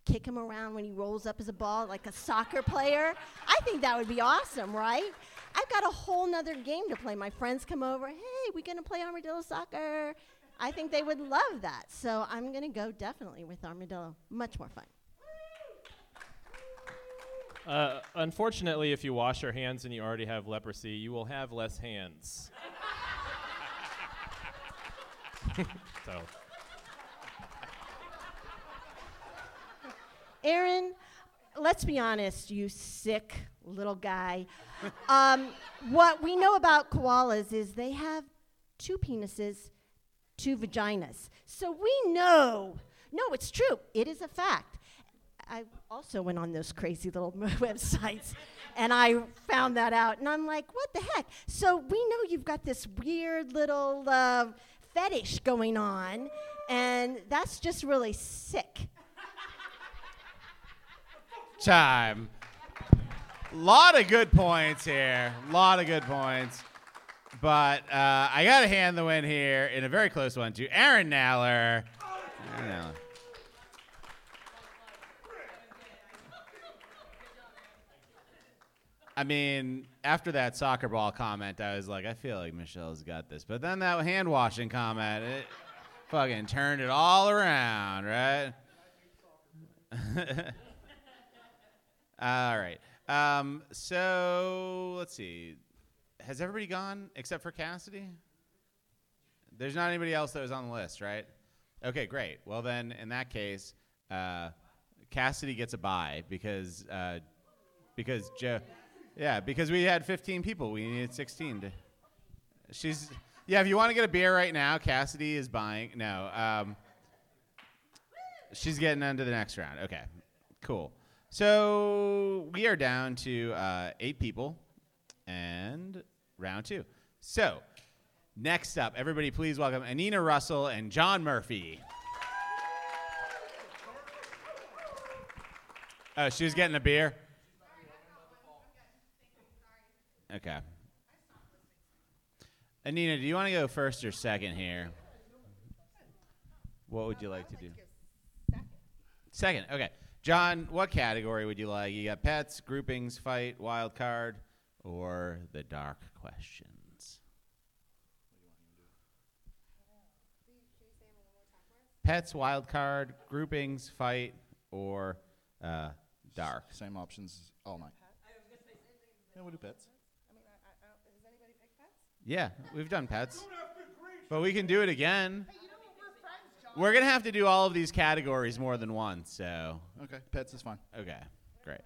Speaker 10: kick him around when he rolls up as a ball like a soccer player. I think that would be awesome, right? I've got a whole nother game to play. My friends come over, hey, we gonna play armadillo soccer. I think they would love that. So I'm gonna go definitely with armadillo. Much more fun.
Speaker 11: Uh, unfortunately, if you wash your hands and you already have leprosy, you will have less hands. so.
Speaker 10: Aaron, let's be honest, you sick little guy. um, what we know about koalas is they have two penises, two vaginas. So we know, no, it's true, it is a fact. I also went on those crazy little websites and I found that out, and I'm like, what the heck? So we know you've got this weird little uh, fetish going on, and that's just really sick.
Speaker 3: Time. Lot of good points here. Lot of good points. But uh, I got to hand the win here in a very close one to Aaron Naller. Aaron Naller. I mean, after that soccer ball comment, I was like, I feel like Michelle's got this. But then that hand washing comment, it fucking turned it all around, right? all right. Um, so let's see. Has everybody gone except for Cassidy? There's not anybody else that was on the list, right? Okay, great. Well, then, in that case, uh, Cassidy gets a bye because uh, because Joe. Yeah, because we had 15 people. We needed 16 to. She's. Yeah, if you want to get a beer right now, Cassidy is buying. No. Um, she's getting into the next round. Okay, cool. So we are down to uh, eight people, and round two. So next up, everybody, please welcome Anina Russell and John Murphy. Oh, she was getting a beer. Okay. Anina, do you want to go first or second here? What would you like to do? Second. Okay. John, what category would you like? You got pets, groupings, fight, wild card, or the dark questions? Pets, wild card, groupings, fight, or uh, dark.
Speaker 12: Same options all night. Yeah, we'll do pets.
Speaker 3: Yeah, we've done pets. But we can do it again. We're going to have to do all of these categories more than once, so.
Speaker 12: Okay, pets is fine.
Speaker 3: Okay, great.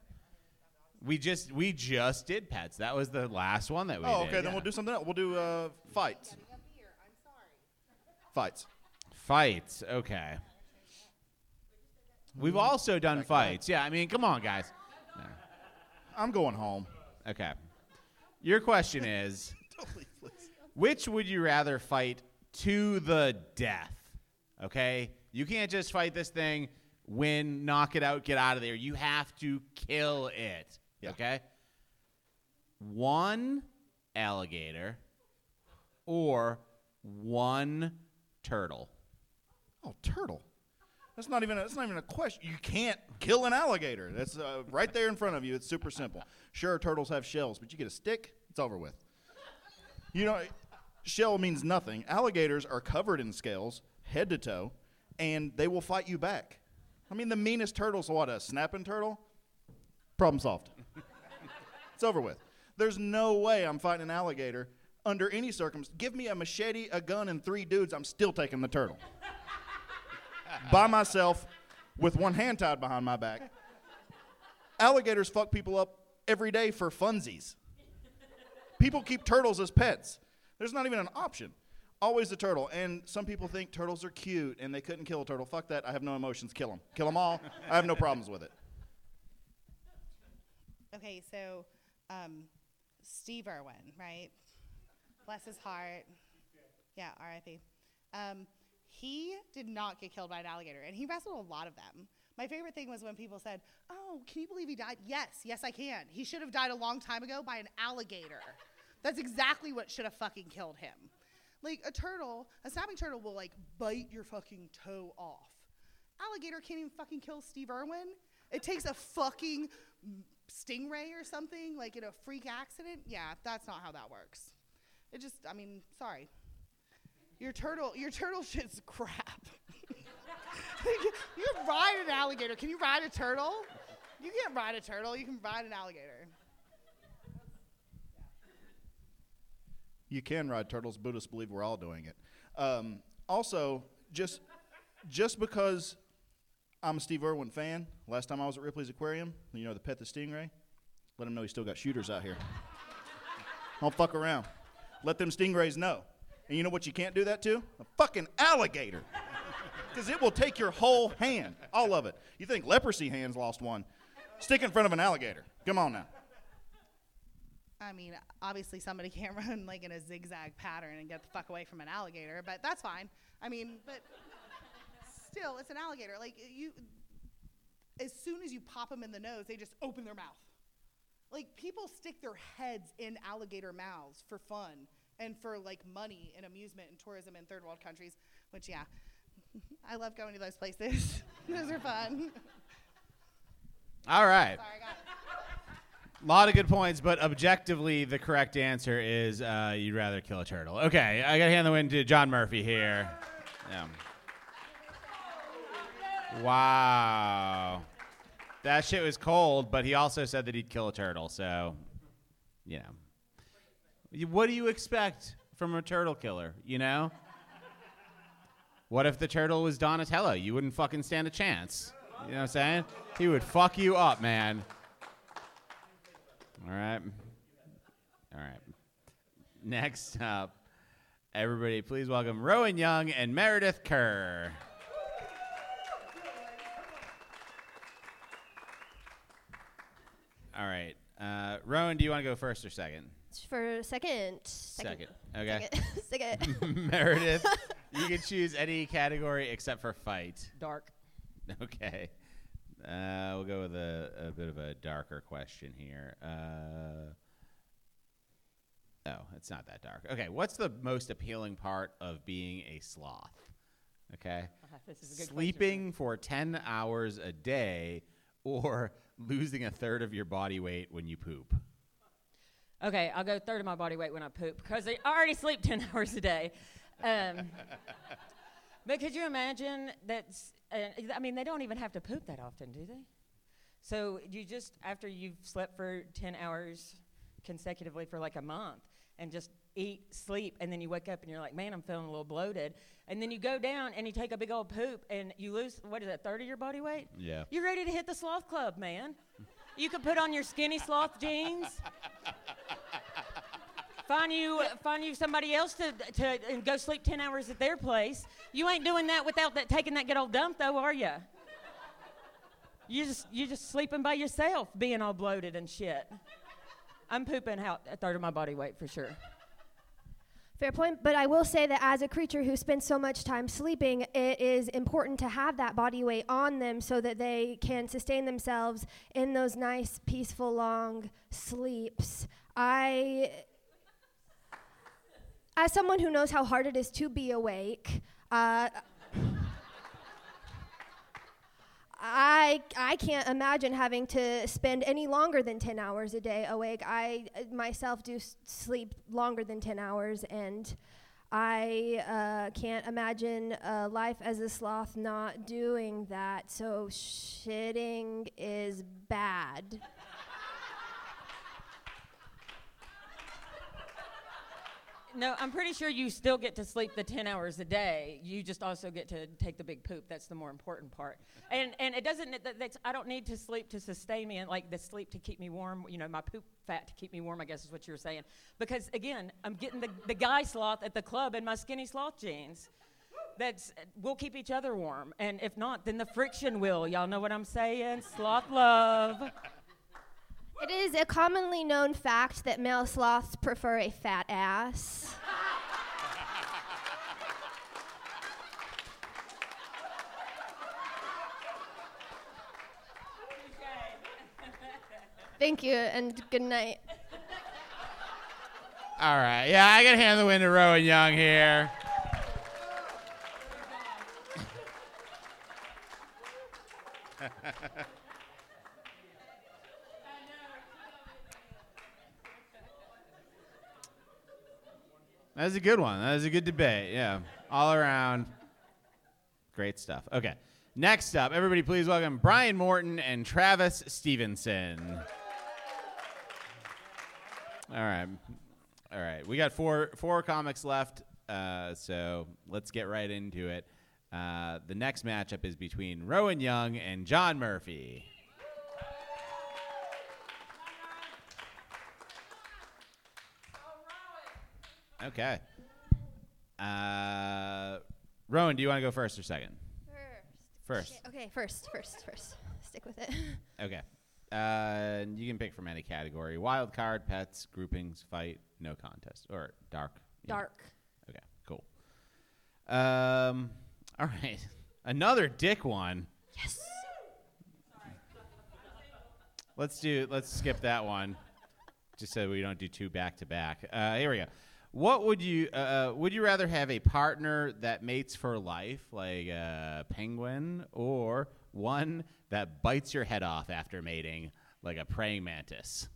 Speaker 3: We just we just did pets. That was the last one that we did.
Speaker 12: oh,
Speaker 3: did.
Speaker 12: okay. Then we'll do something else. We'll do uh, fights. Fights.
Speaker 3: Fights. Okay. We've also done fights. Yeah, I mean, come on, guys.
Speaker 12: I'm going home.
Speaker 3: Okay. Your question is which would you rather fight to the death? Okay? You can't just fight this thing, win, knock it out, get out of there. You have to kill it. Okay? One alligator or one turtle.
Speaker 12: Oh, turtle. That's not even. A, that's not even a question. You can't kill an alligator. That's uh, right there in front of you. It's super simple. Sure, turtles have shells, but you get a stick, it's over with. You know, shell means nothing. Alligators are covered in scales, head to toe, and they will fight you back. I mean, the meanest turtle's what a snapping turtle. Problem solved. it's over with. There's no way I'm fighting an alligator under any circumstance. Give me a machete, a gun, and three dudes. I'm still taking the turtle by myself with one hand tied behind my back. Alligators fuck people up every day for funsies. People keep turtles as pets. There's not even an option. Always the turtle. And some people think turtles are cute and they couldn't kill a turtle. Fuck that. I have no emotions. Kill them. Kill them all. I have no problems with it.
Speaker 13: Okay, so um, Steve Irwin, right? Bless his heart. Yeah, R.I.P. Um, he did not get killed by an alligator, and he wrestled a lot of them. My favorite thing was when people said, "Oh, can you believe he died?" Yes, yes, I can. He should have died a long time ago by an alligator. That's exactly what should have fucking killed him. Like a turtle, a snapping turtle will like bite your fucking toe off. Alligator can't even fucking kill Steve Irwin. It takes a fucking stingray or something, like in a freak accident. Yeah, that's not how that works. It just, I mean, sorry. Your turtle, your turtle shit's crap. you ride an alligator. Can you ride a turtle? You can't ride a turtle. You can ride an alligator.
Speaker 12: You can ride turtles. Buddhists believe we're all doing it. Um, also, just just because I'm a Steve Irwin fan, last time I was at Ripley's Aquarium, you know, the pet the stingray, let him know he still got shooters out here. Don't fuck around. Let them stingrays know. And you know what you can't do that to? A fucking alligator. Because it will take your whole hand, all of it. You think leprosy hands lost one? Stick in front of an alligator. Come on now.
Speaker 13: I mean, obviously somebody can't run like in a zigzag pattern and get the fuck away from an alligator, but that's fine. I mean, but still, it's an alligator. Like you, as soon as you pop them in the nose, they just open their mouth. Like people stick their heads in alligator mouths for fun and for like money and amusement and tourism in third world countries. Which, yeah, I love going to those places. those are fun.
Speaker 3: All right.
Speaker 13: Sorry,
Speaker 3: A lot of good points, but objectively, the correct answer is uh, you'd rather kill a turtle. Okay, I got to hand the win to John Murphy here. Yeah. Wow. That shit was cold, but he also said that he'd kill a turtle, so, you know. What do you expect from a turtle killer, you know? What if the turtle was Donatello? You wouldn't fucking stand a chance. You know what I'm saying? He would fuck you up, man. All right. All right. Next up, everybody, please welcome Rowan Young and Meredith Kerr. All right. Uh, Rowan, do you want to go first or second?
Speaker 7: For second.
Speaker 3: Second. Okay.
Speaker 7: Second. second.
Speaker 3: Meredith, you can choose any category except for fight.
Speaker 14: Dark.
Speaker 3: Okay. Uh, we'll go with a, a bit of a darker question here. Uh, oh, it's not that dark. Okay, what's the most appealing part of being a sloth? Okay.
Speaker 14: This is a good question.
Speaker 3: Sleeping for 10 hours a day or losing a third of your body weight when you poop?
Speaker 14: Okay, I'll go third of my body weight when I poop because I already sleep 10 hours a day. Um, but could you imagine that? Uh, I mean, they don't even have to poop that often, do they? So you just, after you've slept for 10 hours consecutively for like a month and just eat, sleep, and then you wake up and you're like, man, I'm feeling a little bloated. And then you go down and you take a big old poop and you lose, what is that, 30 of your body weight?
Speaker 3: Yeah.
Speaker 14: You're ready to hit the sloth club, man. You could put on your skinny sloth jeans. Find you, find you somebody else to, to and go sleep 10 hours at their place. You ain't doing that without that, taking that good old dump, though, are you? You just, you just sleeping by yourself, being all bloated and shit. I'm pooping out a third of my body weight for sure.
Speaker 7: Fair point, but I will say that as a creature who spends so much time sleeping, it is important to have that body weight on them so that they can sustain themselves in those nice, peaceful, long sleeps. I, as someone who knows how hard it is to be awake, I I can't imagine having to spend any longer than 10 hours a day awake. I myself do s- sleep longer than 10 hours and I uh, can't imagine uh, life as a sloth not doing that. So shitting is bad.
Speaker 14: No, I'm pretty sure you still get to sleep the 10 hours a day. You just also get to take the big poop. That's the more important part. And and it doesn't that, that's I don't need to sleep to sustain me and like the sleep to keep me warm, you know, my poop fat to keep me warm, I guess is what you were saying. Because again, I'm getting the, the guy sloth at the club in my skinny sloth jeans. That's we'll keep each other warm. And if not, then the friction will. Y'all know what I'm saying? Sloth love.
Speaker 7: It is a commonly known fact that male sloths prefer a fat ass. Thank you and good night.
Speaker 3: All right. Yeah, I can hand the win to Rowan Young here. Was a good one. That was a good debate. Yeah. All around. Great stuff. Okay. Next up, everybody please welcome Brian Morton and Travis Stevenson. All right. All right. We got four four comics left, uh, so let's get right into it. Uh, the next matchup is between Rowan Young and John Murphy. Okay. Uh, Rowan, do you want to go first or second? First. First.
Speaker 7: Okay, first, first, first. Stick with it.
Speaker 3: Okay. Uh, you can pick from any category: wild card, pets, groupings, fight, no contest, or dark. you know.
Speaker 7: Dark.
Speaker 3: Okay, cool. Um, all right, another dick one.
Speaker 7: Yes.
Speaker 3: Let's do. Let's skip that one, just so we don't do two back to back. Uh, here we go. What would you uh, uh, would you rather have a partner that mates for life, like a penguin, or one that bites your head off after mating, like a praying mantis?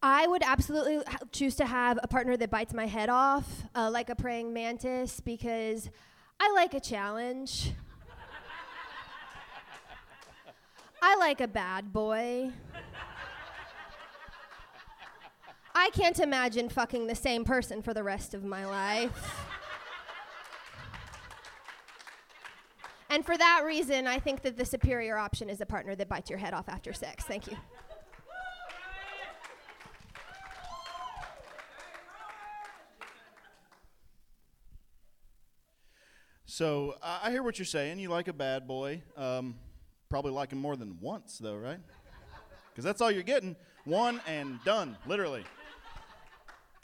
Speaker 7: I would absolutely choose to have a partner that bites my head off, uh, like a praying mantis, because I like a challenge. I like a bad boy. I can't imagine fucking the same person for the rest of my life. And for that reason, I think that the superior option is a partner that bites your head off after sex. Thank you.
Speaker 12: So I hear what you're saying. You like a bad boy. Um, probably like him more than once, though, right? Because that's all you're getting. One and done, literally.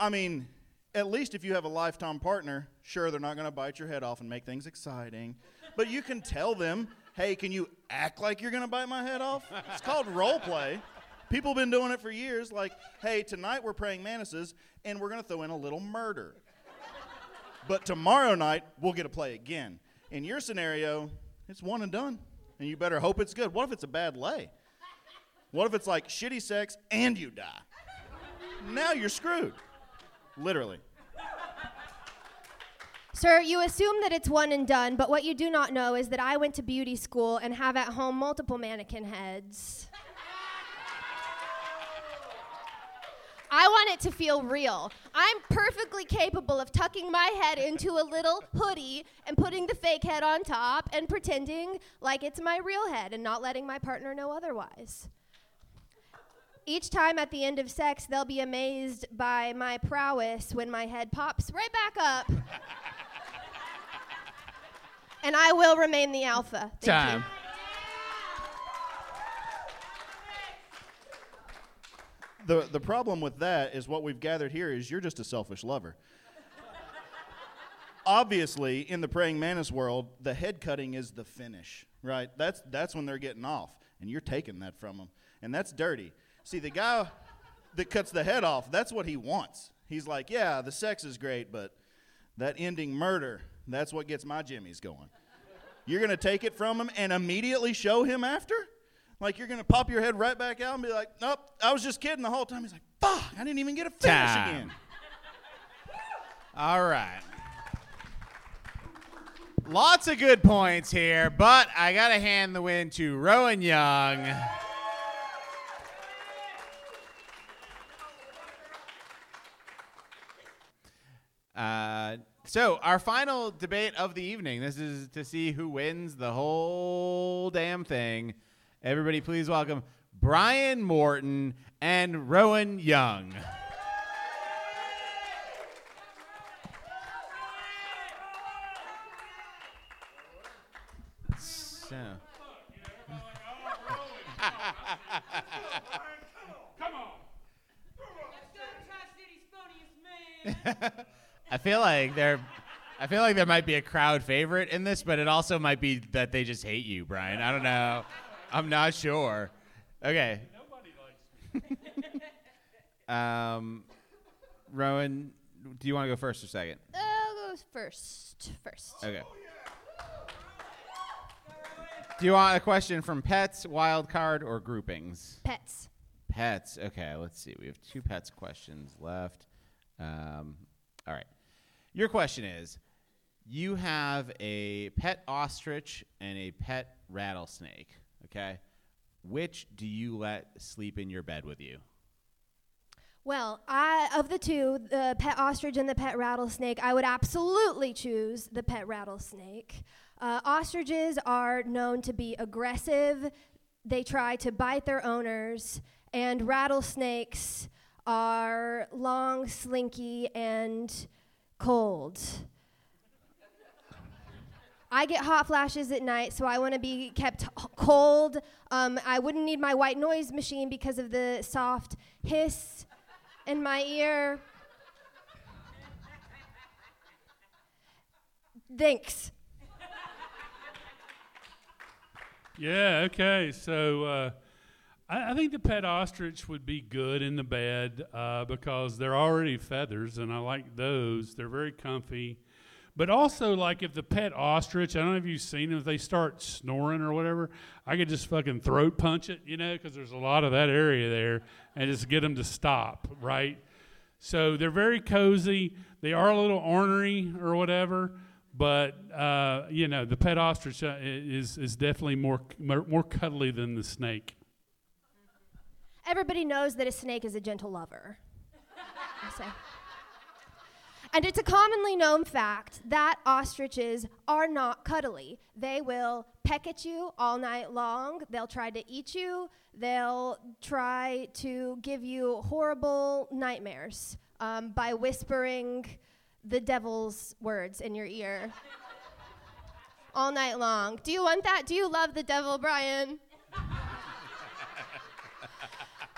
Speaker 12: I mean, at least if you have a lifetime partner, sure, they're not going to bite your head off and make things exciting. But you can tell them, hey, can you act like you're going to bite my head off? It's called role play. People have been doing it for years. Like, hey, tonight we're praying mantises and we're going to throw in a little murder. But tomorrow night, we'll get to play again. In your scenario, it's one and done. And you better hope it's good. What if it's a bad lay? What if it's like shitty sex and you die? Now you're screwed. Literally.
Speaker 7: Sir, you assume that it's one and done, but what you do not know is that I went to beauty school and have at home multiple mannequin heads. I want it to feel real. I'm perfectly capable of tucking my head into a little hoodie and putting the fake head on top and pretending like it's my real head and not letting my partner know otherwise. Each time at the end of sex, they'll be amazed by my prowess when my head pops right back up. and I will remain the alpha. Thank you.
Speaker 3: Time.
Speaker 12: The, the problem with that is what we've gathered here is you're just a selfish lover. Obviously, in the praying mantis world, the head cutting is the finish, right? That's, that's when they're getting off, and you're taking that from them. And that's dirty. See, the guy that cuts the head off, that's what he wants. He's like, yeah, the sex is great, but that ending murder, that's what gets my jimmies going. You're going to take it from him and immediately show him after? Like you're going to pop your head right back out and be like, nope, I was just kidding the whole time. He's like, fuck, I didn't even get a finish
Speaker 3: Time.
Speaker 12: again.
Speaker 3: All right. Lots of good points here, but I got to hand the win to Rowan Young. Uh, so, our final debate of the evening. This is to see who wins the whole damn thing. Everybody, please welcome Brian Morton and Rowan Young. So. I feel like there, I feel like there might be a crowd favorite in this, but it also might be that they just hate you, Brian. I don't know. I'm not sure. Okay. Nobody likes me. um, Rowan, do you want to go first or second?
Speaker 7: I'll go first. First.
Speaker 3: Okay. Do you want a question from pets, wild card, or groupings?
Speaker 7: Pets.
Speaker 3: Pets. Okay, let's see. We have two pets questions left. Um, all right. Your question is you have a pet ostrich and a pet rattlesnake, okay? Which do you let sleep in your bed with you?
Speaker 7: Well, I of the two, the pet ostrich and the pet rattlesnake, I would absolutely choose the pet rattlesnake. Uh, ostriches are known to be aggressive. They try to bite their owners, and rattlesnakes are long, slinky, and cold. I get hot flashes at night, so I want to be kept cold. Um, I wouldn't need my white noise machine because of the soft hiss in my ear. Thanks.
Speaker 9: Yeah, okay. So uh, I, I think the pet ostrich would be good in the bed uh, because they're already feathers, and I like those. They're very comfy. But also, like if the pet ostrich, I don't know if you've seen them, if they start snoring or whatever, I could just fucking throat punch it, you know, because there's a lot of that area there, and just get them to stop, right? So they're very cozy. They are a little ornery or whatever, but uh, you know the pet ostrich uh, is is definitely more more more cuddly than the snake.
Speaker 7: Everybody knows that a snake is a gentle lover. And it's a commonly known fact that ostriches are not cuddly. They will peck at you all night long. They'll try to eat you. They'll try to give you horrible nightmares um, by whispering the devil's words in your ear all night long. Do you want that? Do you love the devil, Brian?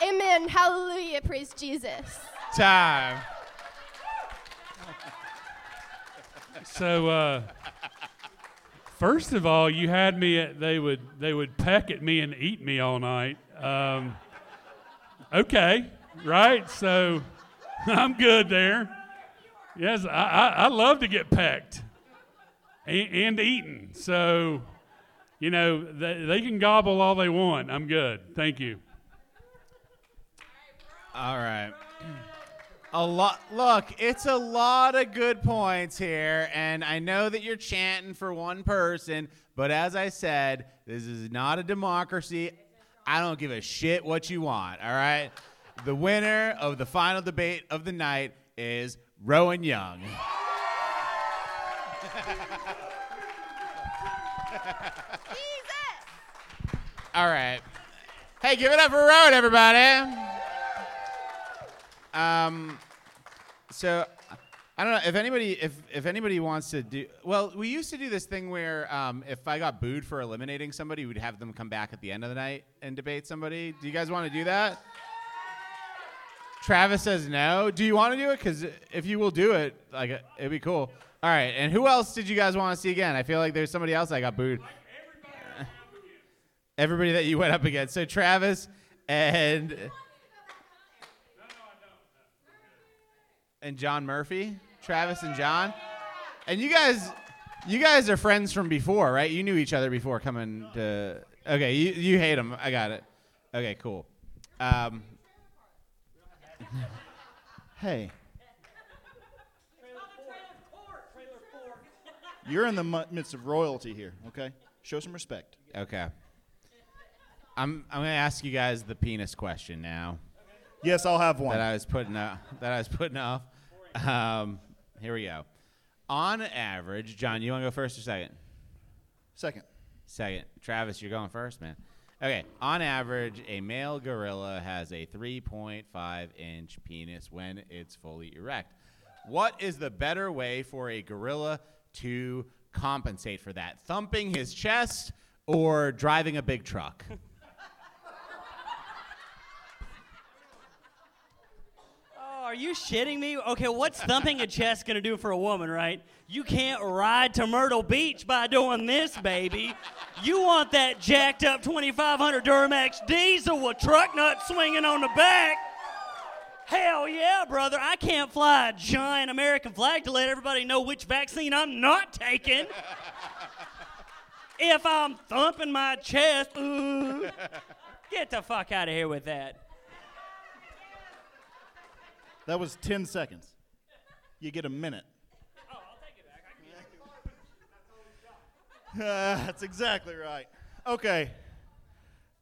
Speaker 7: Amen. Hallelujah. Praise Jesus.
Speaker 3: Time.
Speaker 9: So uh, first of all, you had me at they would they would peck at me and eat me all night. Um, okay, right? So I'm good there. Yes, I, I, I love to get pecked and, and eaten. So you know they, they can gobble all they want. I'm good. Thank you.
Speaker 3: All right. A lot. Look, it's a lot of good points here, and I know that you're chanting for one person, but as I said, this is not a democracy. I don't give a shit what you want. All right. the winner of the final debate of the night is Rowan Young. All right. Hey, give it up for Rowan, everybody. Um, so I don't know if anybody if if anybody wants to do. Well, we used to do this thing where um, if I got booed for eliminating somebody, we'd have them come back at the end of the night and debate somebody. Do you guys want to do that? Travis says no. Do you want to do it? Because if you will do it, like it'd be cool. All right. And who else did you guys want to see again? I feel like there's somebody else I got booed. Everybody that you went up against. So Travis and and John Murphy, Travis and John, and you guys, you guys are friends from before, right? You knew each other before coming to. Okay, you you hate him. I got it. Okay, cool. Um,
Speaker 12: Hey. You're in the mu- midst of royalty here, okay? Show some respect.
Speaker 3: okay. I'm I'm gonna ask you guys the penis question now.
Speaker 12: Yes, I'll have one.
Speaker 3: That I was putting off. That I was putting off. Um, here we go. On average, John, you want to go first or second?
Speaker 12: Second.
Speaker 3: Second. Travis, you're going first, man. Okay. On average, a male gorilla has a 3.5 inch penis when it's fully erect. What is the better way for a gorilla to compensate for that? Thumping his chest or driving a big truck?
Speaker 1: are you shitting me? Okay, what's thumping a chest gonna do for a woman, right? You can't ride to Myrtle Beach by doing this, baby. You want that jacked up 2500 Duramax diesel with truck nuts swinging on the back. Hell yeah, brother. I can't fly a giant American flag to let everybody know which vaccine I'm not taking. if I'm thumping my chest, ooh. Get the fuck out of here with that.
Speaker 12: That was 10 seconds. You get a minute. Uh, that's exactly right. Okay.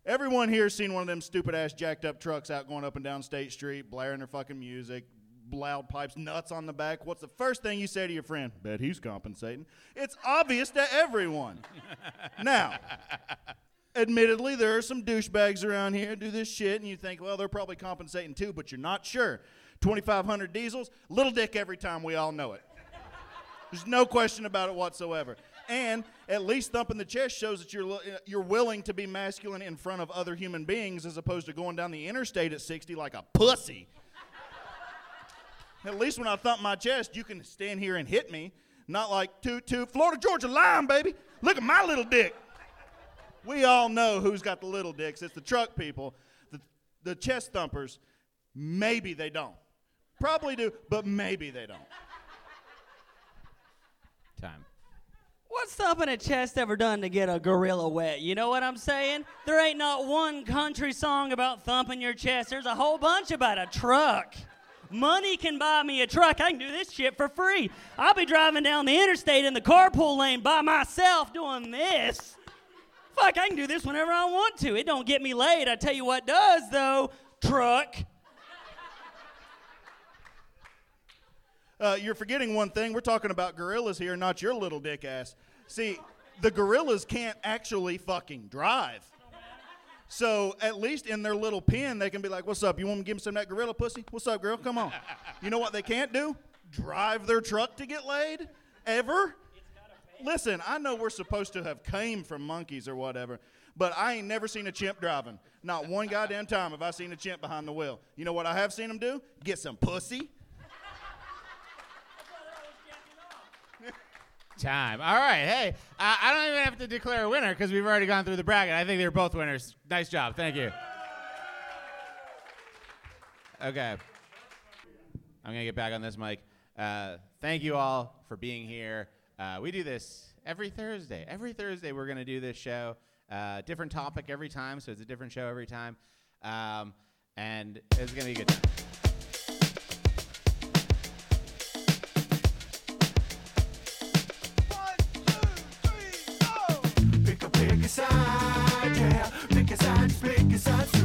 Speaker 12: Everyone here's seen one of them stupid ass jacked up trucks out going up and down State Street, blaring their fucking music, loud pipes, nuts on the back. What's the first thing you say to your friend? Bet he's compensating. It's obvious to everyone. now, admittedly, there are some douchebags around here do this shit, and you think, well, they're probably compensating too, but you're not sure. 2,500 diesels, little dick every time, we all know it. There's no question about it whatsoever. And at least thumping the chest shows that you're you're willing to be masculine in front of other human beings as opposed to going down the interstate at 60 like a pussy. at least when I thump my chest, you can stand here and hit me, not like toot toot Florida Georgia line, baby. Look at my little dick. We all know who's got the little dicks. It's the truck people, the, the chest thumpers. Maybe they don't. Probably do, but maybe they don't.
Speaker 3: Time.
Speaker 1: What's thumping a chest ever done to get a gorilla wet? You know what I'm saying? There ain't not one country song about thumping your chest. There's a whole bunch about a truck. Money can buy me a truck. I can do this shit for free. I'll be driving down the interstate in the carpool lane by myself doing this. Fuck, I can do this whenever I want to. It don't get me laid. I tell you what does though. Truck.
Speaker 12: Uh, you're forgetting one thing. We're talking about gorillas here, not your little dick ass. See, the gorillas can't actually fucking drive. So at least in their little pen, they can be like, "What's up? You want me to give me some of that gorilla pussy? What's up, girl? Come on." You know what they can't do? Drive their truck to get laid ever. Listen, I know we're supposed to have came from monkeys or whatever, but I ain't never seen a chimp driving. Not one goddamn time have I seen a chimp behind the wheel. You know what I have seen them do? Get some pussy.
Speaker 3: Time. All right. Hey, uh, I don't even have to declare a winner because we've already gone through the bracket. I think they're both winners. Nice job. Thank you. Okay. I'm going to get back on this mic. Uh, thank you all for being here. Uh, we do this every Thursday. Every Thursday, we're going to do this show. Uh, different topic every time, so it's a different show every time. Um, and it's going to be a good time.
Speaker 2: Side,